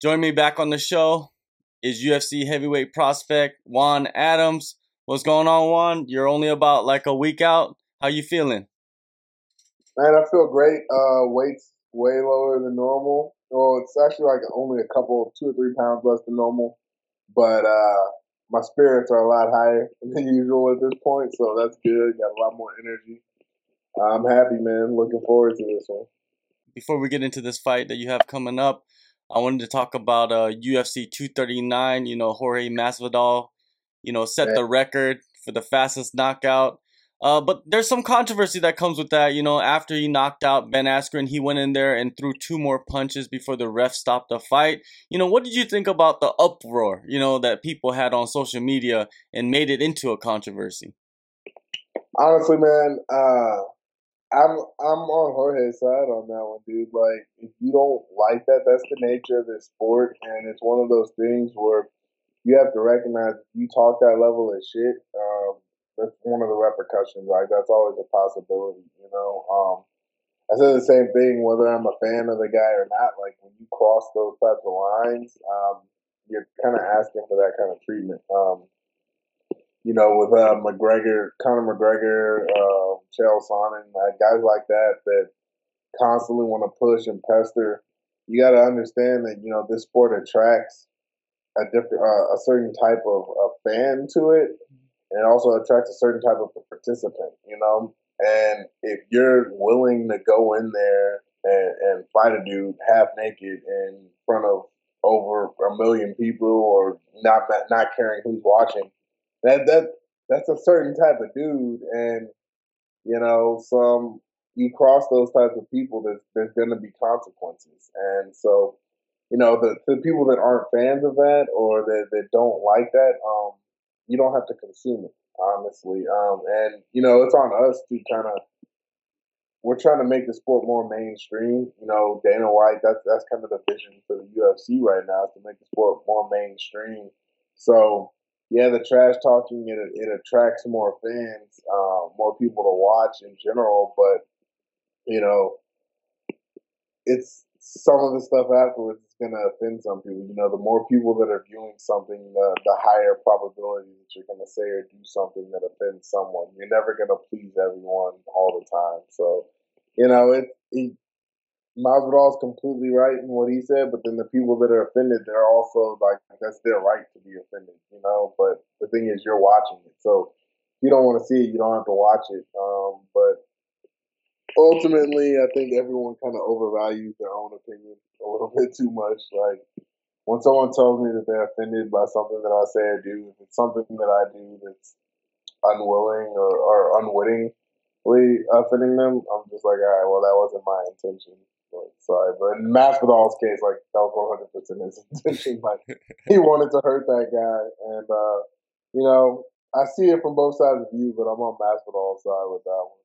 Join me back on the show is UFC heavyweight prospect Juan Adams. What's going on, Juan? You're only about like a week out. How you feeling? Man, I feel great. Uh, weight's way lower than normal. Well, it's actually like only a couple, two or three pounds less than normal. But uh, my spirits are a lot higher than usual at this point, so that's good. Got a lot more energy. I'm happy, man. Looking forward to this one. Before we get into this fight that you have coming up, I wanted to talk about uh, UFC 239. You know, Jorge Masvidal, you know, set the record for the fastest knockout. Uh, but there's some controversy that comes with that. You know, after he knocked out Ben Askren, he went in there and threw two more punches before the ref stopped the fight. You know, what did you think about the uproar, you know, that people had on social media and made it into a controversy? Honestly, man, uh, I'm I'm on Jorge's side on that one, dude. Like, if you don't like that, that's the nature of this sport, and it's one of those things where you have to recognize you talk that level of shit, um, that's one of the repercussions. Like, that's always a possibility, you know. Um, I said the same thing whether I'm a fan of the guy or not. Like, when you cross those types of lines, um, you're kind of asking for that kind of treatment. Um, you know, with uh, McGregor, Conor McGregor, uh, Chael Sonnen, uh, guys like that that constantly want to push and pester. You got to understand that you know this sport attracts a different, uh, a certain type of, of fan to it, and also attracts a certain type of participant. You know, and if you're willing to go in there and, and fight a dude half naked in front of over a million people, or not not caring who's watching that that that's a certain type of dude, and you know, some you cross those types of people, there's there's going to be consequences, and so you know the the people that aren't fans of that or that that don't like that, um, you don't have to consume it honestly, um, and you know it's on us to kind of we're trying to make the sport more mainstream. You know, Dana White, that's that's kind of the vision for the UFC right now is to make the sport more mainstream. So yeah, the trash talking it it attracts more fans, uh, more people to watch in general. But you know, it's some of the stuff afterwards is going to offend some people. You know, the more people that are viewing something, the the higher probability that you're going to say or do something that offends someone. You're never going to please everyone all the time. So, you know, it, it Masvidal is completely right in what he said, but then the people that are offended, they're also like, that's their right to be offended, you know. But the thing is, you're watching it, so if you don't want to see it, you don't have to watch it. Um, but ultimately, I think everyone kind of overvalues their own opinion a little bit too much. Like when someone tells me that they're offended by something that I say or do, if it's something that I do that's unwilling or, or unwittingly offending them, I'm just like, all right, well, that wasn't my intention. Sorry, but in Masvidal's case, like that was one hundred percent his intention. Like he wanted to hurt that guy, and uh, you know, I see it from both sides of view, but I'm on Masvidal's side with that one.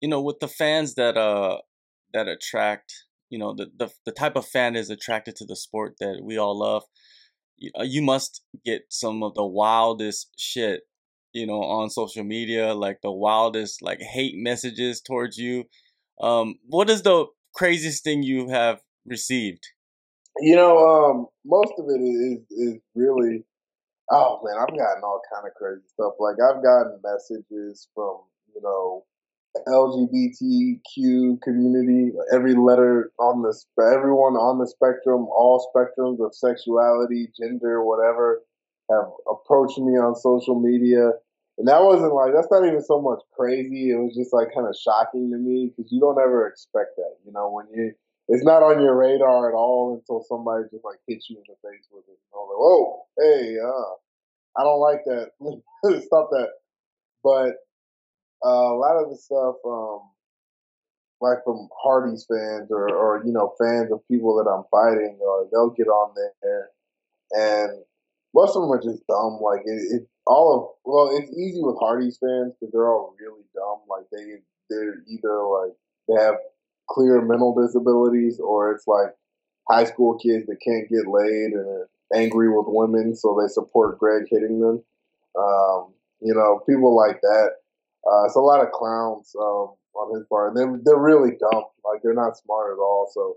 You know, with the fans that uh that attract, you know, the the the type of fan is attracted to the sport that we all love. You, uh, you must get some of the wildest shit, you know, on social media, like the wildest like hate messages towards you. Um, what is the craziest thing you have received? You know, um, most of it is is really oh man, I've gotten all kind of crazy stuff. Like I've gotten messages from, you know, LGBTQ community, every letter on the everyone on the spectrum, all spectrums of sexuality, gender, whatever, have approached me on social media and that wasn't like that's not even so much crazy. It was just like kind of shocking to me because you don't ever expect that. You know, when you it's not on your radar at all until somebody just like hits you in the face with it. Know, like, whoa, hey, uh, I don't like that. Stop that. But uh, a lot of the stuff, um, like from Hardy's fans or, or you know fans of people that I'm fighting, or they'll get on there and most of them are just dumb. Like it, it all of well, it's easy with Hardy's fans because they're all really dumb. Like they they're either like they have clear mental disabilities or it's like high school kids that can't get laid and are angry with women, so they support Greg hitting them. Um, you know, people like that. Uh, it's a lot of clowns um, on his part, and they're they're really dumb. Like they're not smart at all. So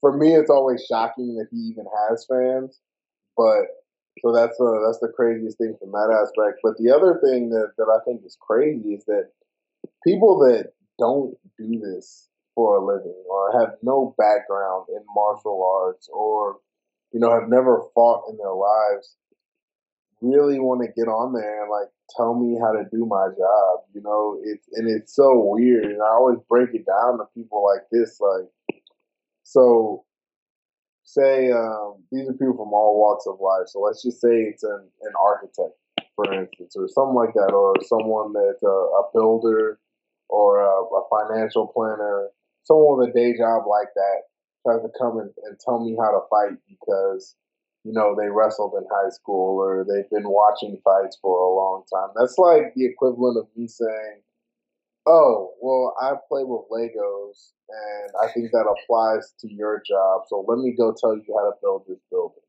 for me, it's always shocking that he even has fans. But so that's uh, that's the craziest thing from that aspect. But the other thing that, that I think is crazy is that people that don't do this for a living or have no background in martial arts or you know have never fought in their lives really want to get on there and like tell me how to do my job. You know, it's and it's so weird. And I always break it down to people like this, like so. Say um, these are people from all walks of life. So let's just say it's an, an architect, for instance, or something like that, or someone that's a, a builder or a, a, financial planner, someone with a day job like that tries to come and, and tell me how to fight because you know, they wrestled in high school or they've been watching fights for a long time. That's like the equivalent of me saying, oh, well, I play with Legos and I think that applies to your job. So let me go tell you how to build this building.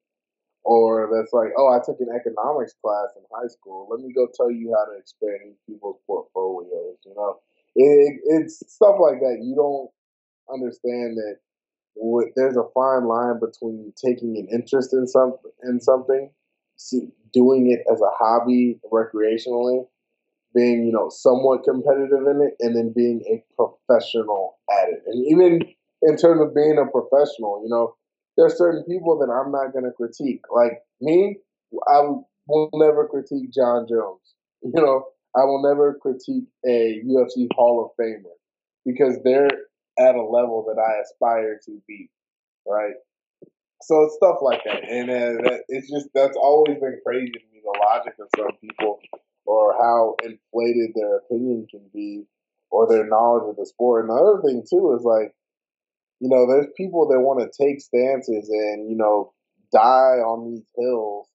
Or that's like, oh, I took an economics class in high school. Let me go tell you how to expand people's portfolios. You know, it, it's stuff like that. You don't understand that there's a fine line between taking an interest in some in something, doing it as a hobby recreationally, being you know somewhat competitive in it, and then being a professional at it. And even in terms of being a professional, you know, there are certain people that I'm not going to critique. Like me, I will never critique Jon Jones. You know, I will never critique a UFC Hall of Famer because they're at a level that I aspire to be, right? So it's stuff like that, and uh, it's just that's always been crazy to me the logic of some people or how inflated their opinion can be or their knowledge of the sport. And the other thing too is like, you know, there's people that want to take stances and you know die on these hills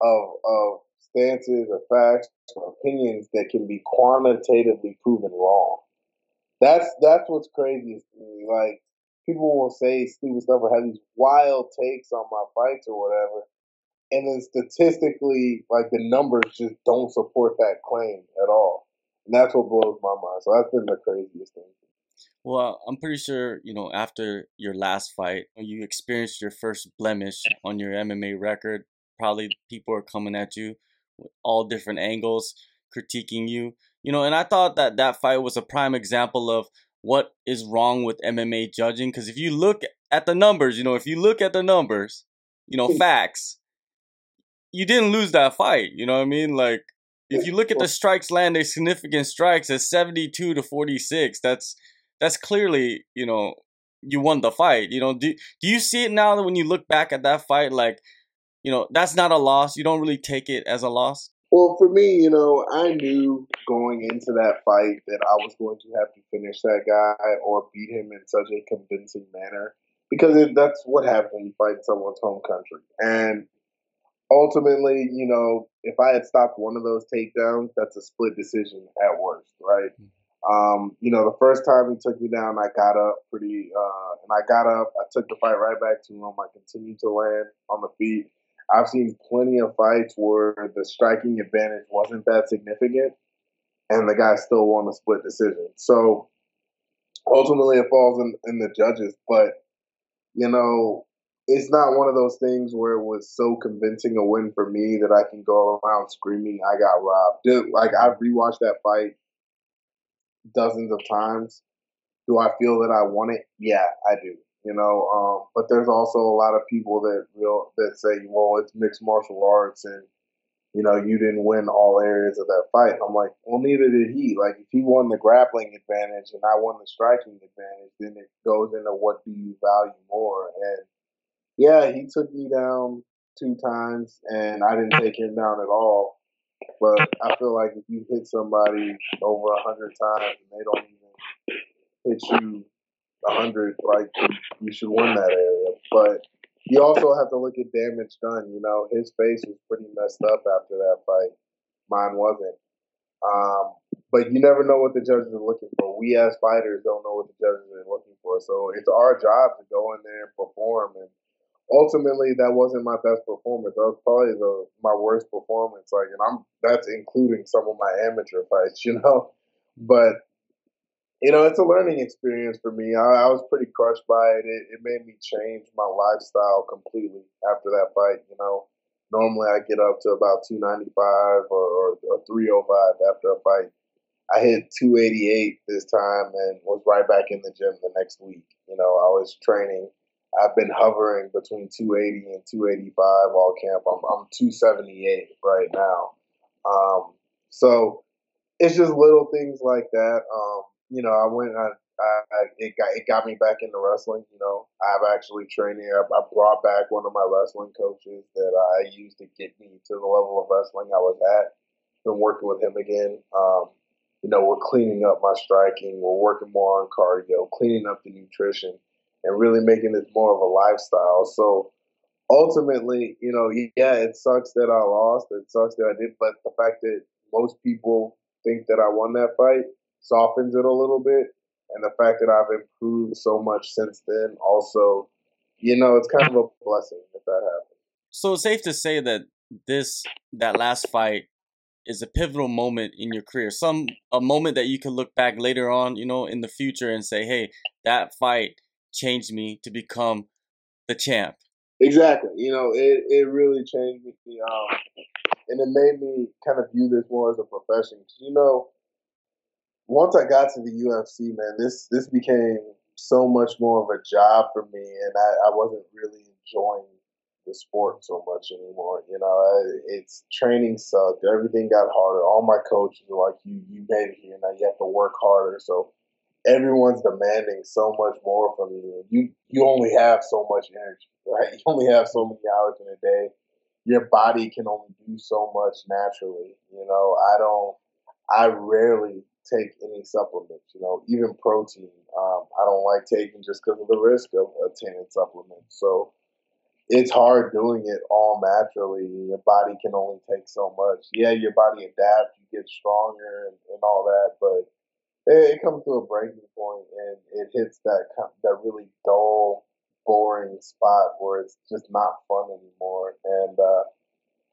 of of stances or facts or opinions that can be quantitatively proven wrong. That's that's what's crazy to me. Like people will say stupid stuff or have these wild takes on my fights or whatever, and then statistically, like the numbers just don't support that claim at all. And that's what blows my mind. So that's been the craziest thing. Well, I'm pretty sure, you know, after your last fight, you experienced your first blemish on your MMA record. Probably people are coming at you with all different angles, critiquing you you know, and I thought that that fight was a prime example of what is wrong with MMA judging. Because if you look at the numbers, you know, if you look at the numbers, you know, facts, you didn't lose that fight. You know what I mean? Like, if you look at the strikes landed, significant strikes at 72 to 46, that's that's clearly, you know, you won the fight. You know, do do you see it now that when you look back at that fight, like, you know, that's not a loss. You don't really take it as a loss. Well, for me, you know, I knew going into that fight that I was going to have to finish that guy or beat him in such a convincing manner because it, that's what happens when you fight someone's home country. And ultimately, you know, if I had stopped one of those takedowns, that's a split decision at worst, right? Mm-hmm. Um, you know, the first time he took me down, I got up pretty, uh, and I got up. I took the fight right back to him. I continued to land on the feet. I've seen plenty of fights where the striking advantage wasn't that significant, and the guy still won a split decision. So ultimately, it falls in, in the judges. But you know, it's not one of those things where it was so convincing a win for me that I can go around screaming I got robbed. Dude, like I've rewatched that fight dozens of times. Do I feel that I won it? Yeah, I do you know. Um, but there's also a lot of people that real that say, well, it's mixed martial arts, and you know, you didn't win all areas of that fight. I'm like, well, neither did he. Like, if he won the grappling advantage and I won the striking advantage, then it goes into what do you value more. And yeah, he took me down two times, and I didn't take him down at all. But I feel like if you hit somebody over a hundred times and they don't even hit you a hundred, like you should win that area. But you also have to look at damage done. You know, his face was pretty messed up after that fight. Mine wasn't. Um, but you never know what the judges are looking for. We as fighters don't know what the judges are looking for. So it's our job to go in there and perform. And ultimately, that wasn't my best performance. That was probably the my worst performance. Like, and I'm that's including some of my amateur fights. You know, but you know, it's a learning experience for me. I, I was pretty crushed by it. it. It made me change my lifestyle completely after that fight. You know, normally I get up to about 295 or, or, or 305 after a fight. I hit 288 this time and was right back in the gym the next week. You know, I was training. I've been hovering between 280 and 285 all camp. I'm, I'm 278 right now. Um, so it's just little things like that. Um, you know, I went, I, I, it got it got me back into wrestling. You know, I've actually trained here. I, brought back one of my wrestling coaches that I used to get me to the level of wrestling I was at. Been working with him again. Um, you know, we're cleaning up my striking. We're working more on cardio, cleaning up the nutrition, and really making this more of a lifestyle. So ultimately, you know, yeah, it sucks that I lost. It sucks that I did, but the fact that most people think that I won that fight softens it a little bit. And the fact that I've improved so much since then also, you know, it's kind of a blessing if that happens. So it's safe to say that this that last fight is a pivotal moment in your career. Some a moment that you can look back later on, you know, in the future and say, "Hey, that fight changed me to become the champ." Exactly. You know, it, it really changed me. Um, and it made me kind of view this more as a profession. You know, once I got to the UFC, man, this this became so much more of a job for me, and I, I wasn't really enjoying the sport so much anymore. You know, it's training sucked. Everything got harder. All my coaches were like, "You you made it here. Now you have to work harder." So everyone's demanding so much more from you. You you only have so much energy, right? You only have so many hours in a day. Your body can only do so much naturally. You know, I don't. I rarely take any supplements. You know, even protein. Um, I don't like taking just because of the risk of obtaining supplements. So it's hard doing it all naturally. Your body can only take so much. Yeah, your body adapts, you get stronger and, and all that, but it, it, comes to a breaking point and it hits that that really dull, boring spot where it's just not fun anymore. And uh,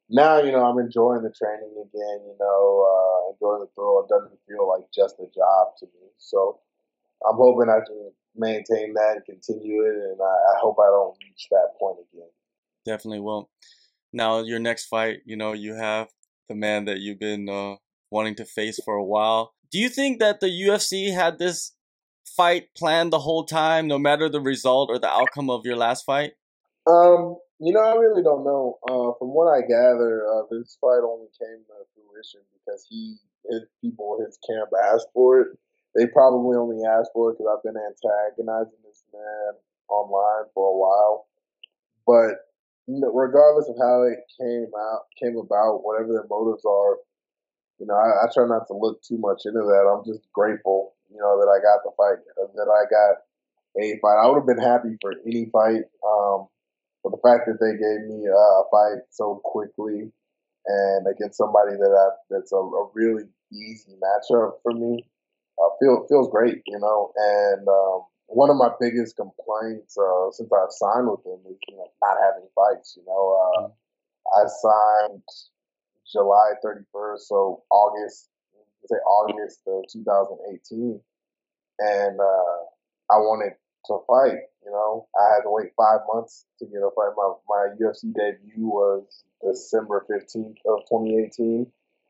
now, you know, I'm enjoying the training again. You know, uh, enjoying the throw. It doesn't feel like just a job to me. So I'm hoping I can maintain that and continue it. And I, I hope I don't reach that point again. Definitely will. Now, your next fight, you know, you have the man that you've been uh, wanting to face for a while. Do you think that the UFC had this fight planned the whole time, no matter the result or the outcome of your last fight? Um, you know, I really don't know. Uh, from what I gather, uh, this fight only came to fruition because he, his people, his camp asked for it they probably only asked for it because I've been antagonizing this man online for a while. But regardless of how it came out, came about, whatever their motives are, you know, I, I try not to look too much into that. I'm just grateful, you know, that I got the fight, that I got a fight. I would have been happy for any fight, um, but the fact that they gave me a fight so quickly and against somebody that I, that's a, a really easy matchup for me, uh, feel, feels great, you know. And um, one of my biggest complaints uh, since I've signed with them is you know not having fights. You know, uh, mm-hmm. I signed July 31st, so August, say August of 2018, and uh, I wanted to fight. You know, I had to wait five months to get a fight. My my UFC debut was December 15th of 2018,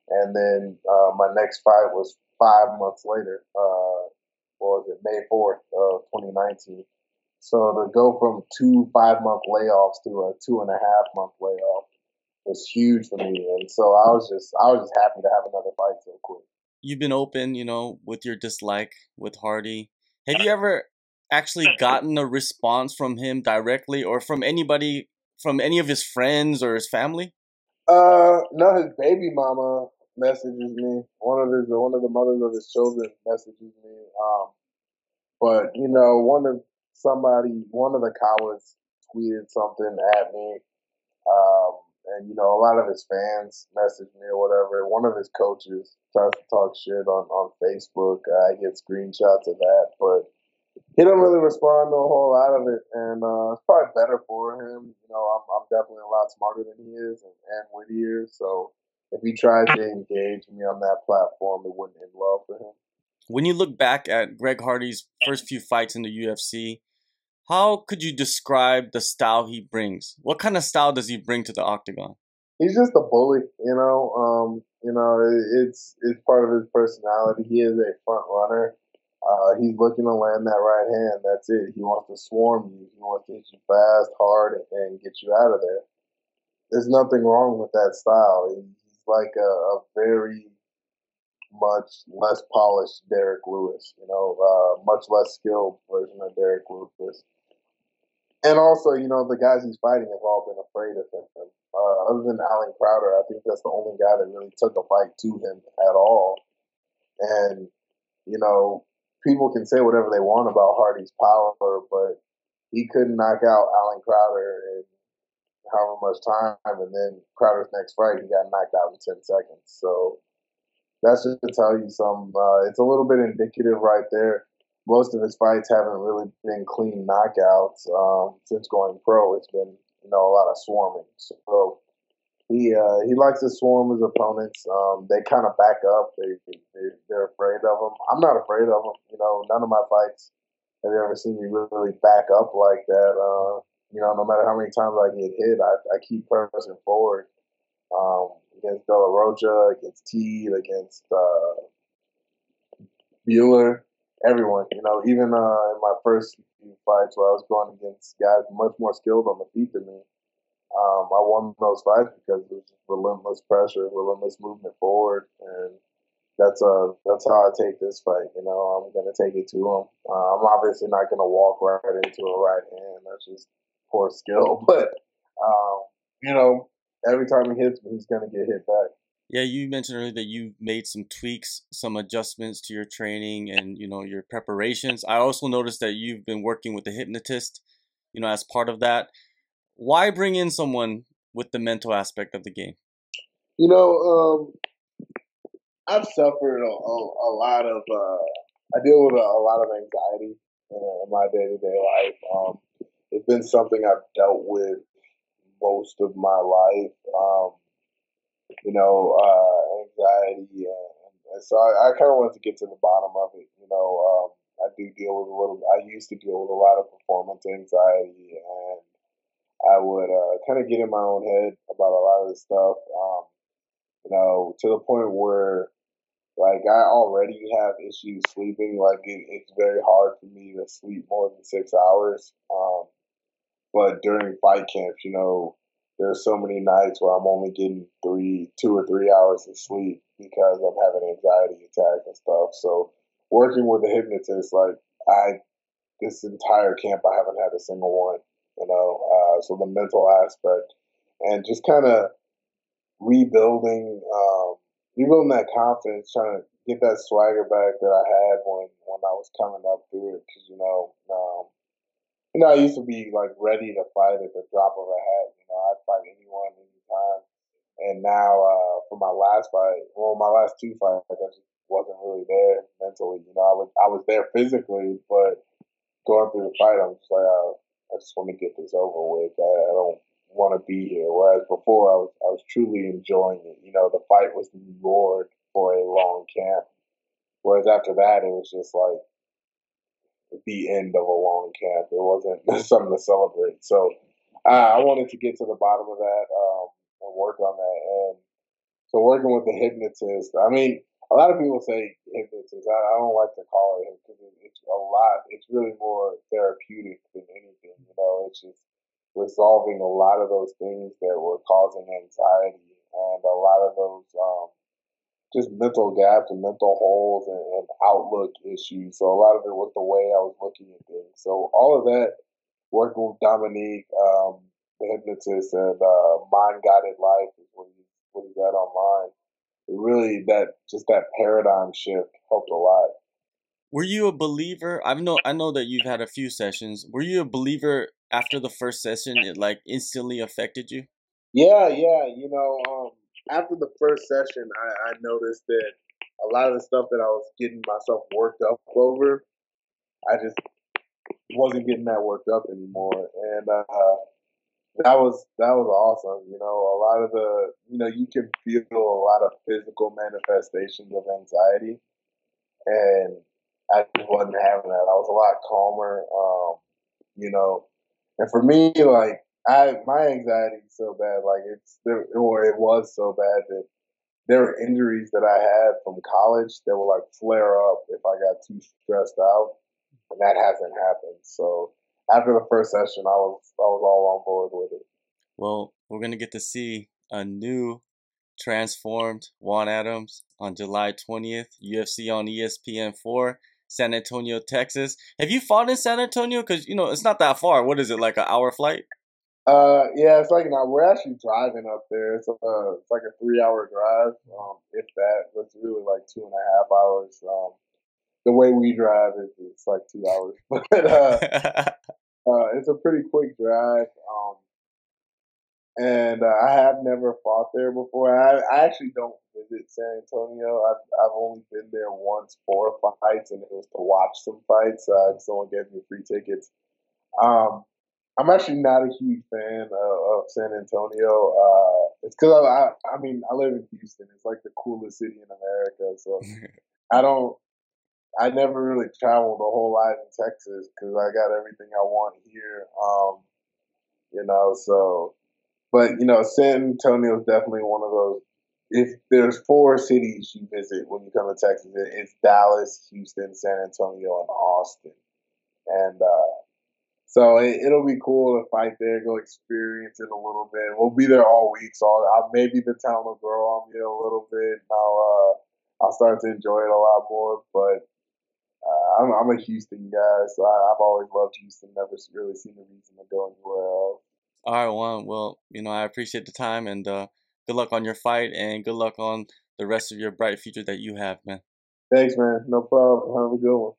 and then uh, my next fight was five months later. Uh, was it May 4th of 2019? So to go from two five month layoffs to a two and a half month layoff was huge for me, and so I was just I was just happy to have another fight so quick. You've been open, you know, with your dislike with Hardy. Have you ever actually gotten a response from him directly, or from anybody, from any of his friends or his family? Uh, no, his baby mama messages me. One of his one of the mothers of his children messages me. Um, but you know, one of somebody, one of the cowards tweeted something at me. Um, and you know, a lot of his fans message me or whatever. One of his coaches tries to talk shit on on Facebook. I get screenshots of that, but he don't really respond to a whole lot of it, and uh, it's probably better for him. You know, I'm, I'm definitely a lot smarter than he is and, and wittier, so if he tried to engage me on that platform, it wouldn't end well for him. when you look back at Greg Hardy's first few fights in the UFC, how could you describe the style he brings? What kind of style does he bring to the octagon? He's just a bully, you know. Um, you know, it's it's part of his personality. He is a front runner. Uh, he's looking to land that right hand. That's it. He wants to swarm you. He wants to hit you fast, hard, and, get you out of there. There's nothing wrong with that style. He's like a, a very much less polished Derrick Lewis, you know, uh, much less skilled version of Derrick Lewis. And also, you know, the guys he's fighting have all been afraid of him. Uh, other than Allen Crowder, I think that's the only guy that really took a fight to him at all. And, you know, people can say whatever they want about Hardy's power, but he couldn't knock out Allen Crowder in however much time. And then Crowder's next fight, he got knocked out in 10 seconds. So, that's just to tell you some. Uh, it's a little bit indicative right there. Most of his fights haven't really been clean knockouts um, since going pro. It's been you know a lot of swarming. So he uh, he likes to swarm his opponents. Um, they kind of back up. They, they they're afraid of him. I'm not afraid of him. You know, none of my fights have you ever seen me really back up like that. Uh, you know, no matter how many times I get hit, I, I keep pressing forward. Um, against De La Rocha, against Teed, against uh, Bhullar, everyone. You know, even uh, in my first few fights where I was going against guys much more skilled on the feet than me, um, I won those fights because it was just relentless pressure, relentless movement forward, and that's uh that's how I take this fight. You know, I'm gonna take it to him. Uh, I'm obviously not gonna walk right into a right hand. That's just poor skill. But um, you know, every time he hits me, he's gonna get hit back. Yeah, you mentioned earlier that you made some tweaks, some adjustments to your training and you know your preparations. I also noticed that you've been working with a hypnotist, you know, as part of that. Why bring in someone with the mental aspect of the game? You know, um, I've suffered a, a, a lot of. Uh, I deal with a, a lot of anxiety in my day to day life. Um, it's been something I've dealt with most of my life. Um, you know, uh, anxiety, and, so I, I kind of wanted to get to the bottom of it. You know, um, I do deal with a little. I used to deal with a lot of performance anxiety, and I would uh, kind of get in my own head about a lot of this stuff. Um, you know, to the point where like I already have issues sleeping. Like it, it's very hard for me to sleep more than six hours. Um, but during fight camps, you know, there's so many nights where I'm only getting three, two or three hours of sleep because I'm having anxiety attacks and stuff. So working with a hypnotist, like I, this entire camp, I haven't had a single one. You know, uh, so the mental aspect and just kind of rebuilding, um, rebuilding that confidence, trying to get that swagger back that I had when when I was coming up through it. Because you know, um, you know, I used to be like ready to fight at the drop of a hat. You know, I'd fight anyone, anytime. And now, uh, for my last fight, well, my last two fights, I just wasn't really there mentally. You know, I was I was there physically, but going through the fight, I'm just like, uh, I just want to get this over with. I, I don't want to be here. Whereas before, I was I was truly enjoying it. You know, the fight was the for a long camp. Whereas after that, it was just like the end of a long camp. It wasn't something to celebrate. So uh, I wanted to get to the bottom of that um, and work on that. And so working with the hypnotist, I mean, a lot of people say hypnotist. I, I don't like to call it because it, it's a lot. It's really more therapeutic than anything. You know, it's just resolving a lot of those things that were causing anxiety and a lot of those um, just mental gaps and mental holes and, and, outlook issues. So a lot of it was the way I was looking at things. So all of that, working with Dominique, um, the hypnotist, and uh, Mind Guided Life is what he's what he's at online. It really, that just that paradigm shift helped a lot. Were you a believer? I know I know that you've had a few sessions. Were you a believer after the first session? It like instantly affected you. Yeah, yeah. You know, um, after the first session, I, I noticed that a lot of the stuff that I was getting myself worked up over, I just wasn't getting that worked up anymore, and uh, that was that was awesome. You know, a lot of the you know you can feel a lot of physical manifestations of anxiety, and I just wasn't having that. I was a lot calmer, um, you know. And for me, like I, my anxiety is so bad, like it's or it was so bad that there were injuries that I had from college that would like flare up if I got too stressed out, and that hasn't happened. So after the first session, I was I was all on board with it. Well, we're gonna get to see a new transformed Juan Adams on July 20th, UFC on ESPN 4, San Antonio, Texas. Have you fought in San Antonio? Because you know it's not that far. What is it like an hour flight? Uh, yeah, it's like now we're actually driving up there. It's a it's like a three hour drive, um, if that. It's really like two and a half hours. Um, the way we drive is it's like two hours, but uh, uh, it's a pretty quick drive. Um, and uh, I have never fought there before. I, I actually don't visit San Antonio. I've I've only been there once for fights, and it was to watch some fights. Uh, someone gave me free tickets. Um, I'm actually not a huge fan of, of San Antonio. Uh, it's because I, I, I mean, I live in Houston. It's like the coolest city in America. So I don't, I never really traveled a whole lot in Texas because I got everything I want here. Um, you know, so, but you know, San Antonio is definitely one of those. If there's four cities you visit when you come to Texas, it's Dallas, Houston, San Antonio, and Austin. And uh, so it, will be cool to fight there, go experience it a little bit. We'll be there all week, so I'll, maybe the town will grow on me a little bit. And I'll uh, I'll start to enjoy it a lot more. But uh, I'm, I'm a Houston guy, so I, have always loved Houston. Never really seen a reason to go anywhere else. All right, Juan. Well, you know, I appreciate the time and uh, good luck on your fight and good luck on the rest of your bright future that you have, man. Thanks, man. No problem. Have a good one.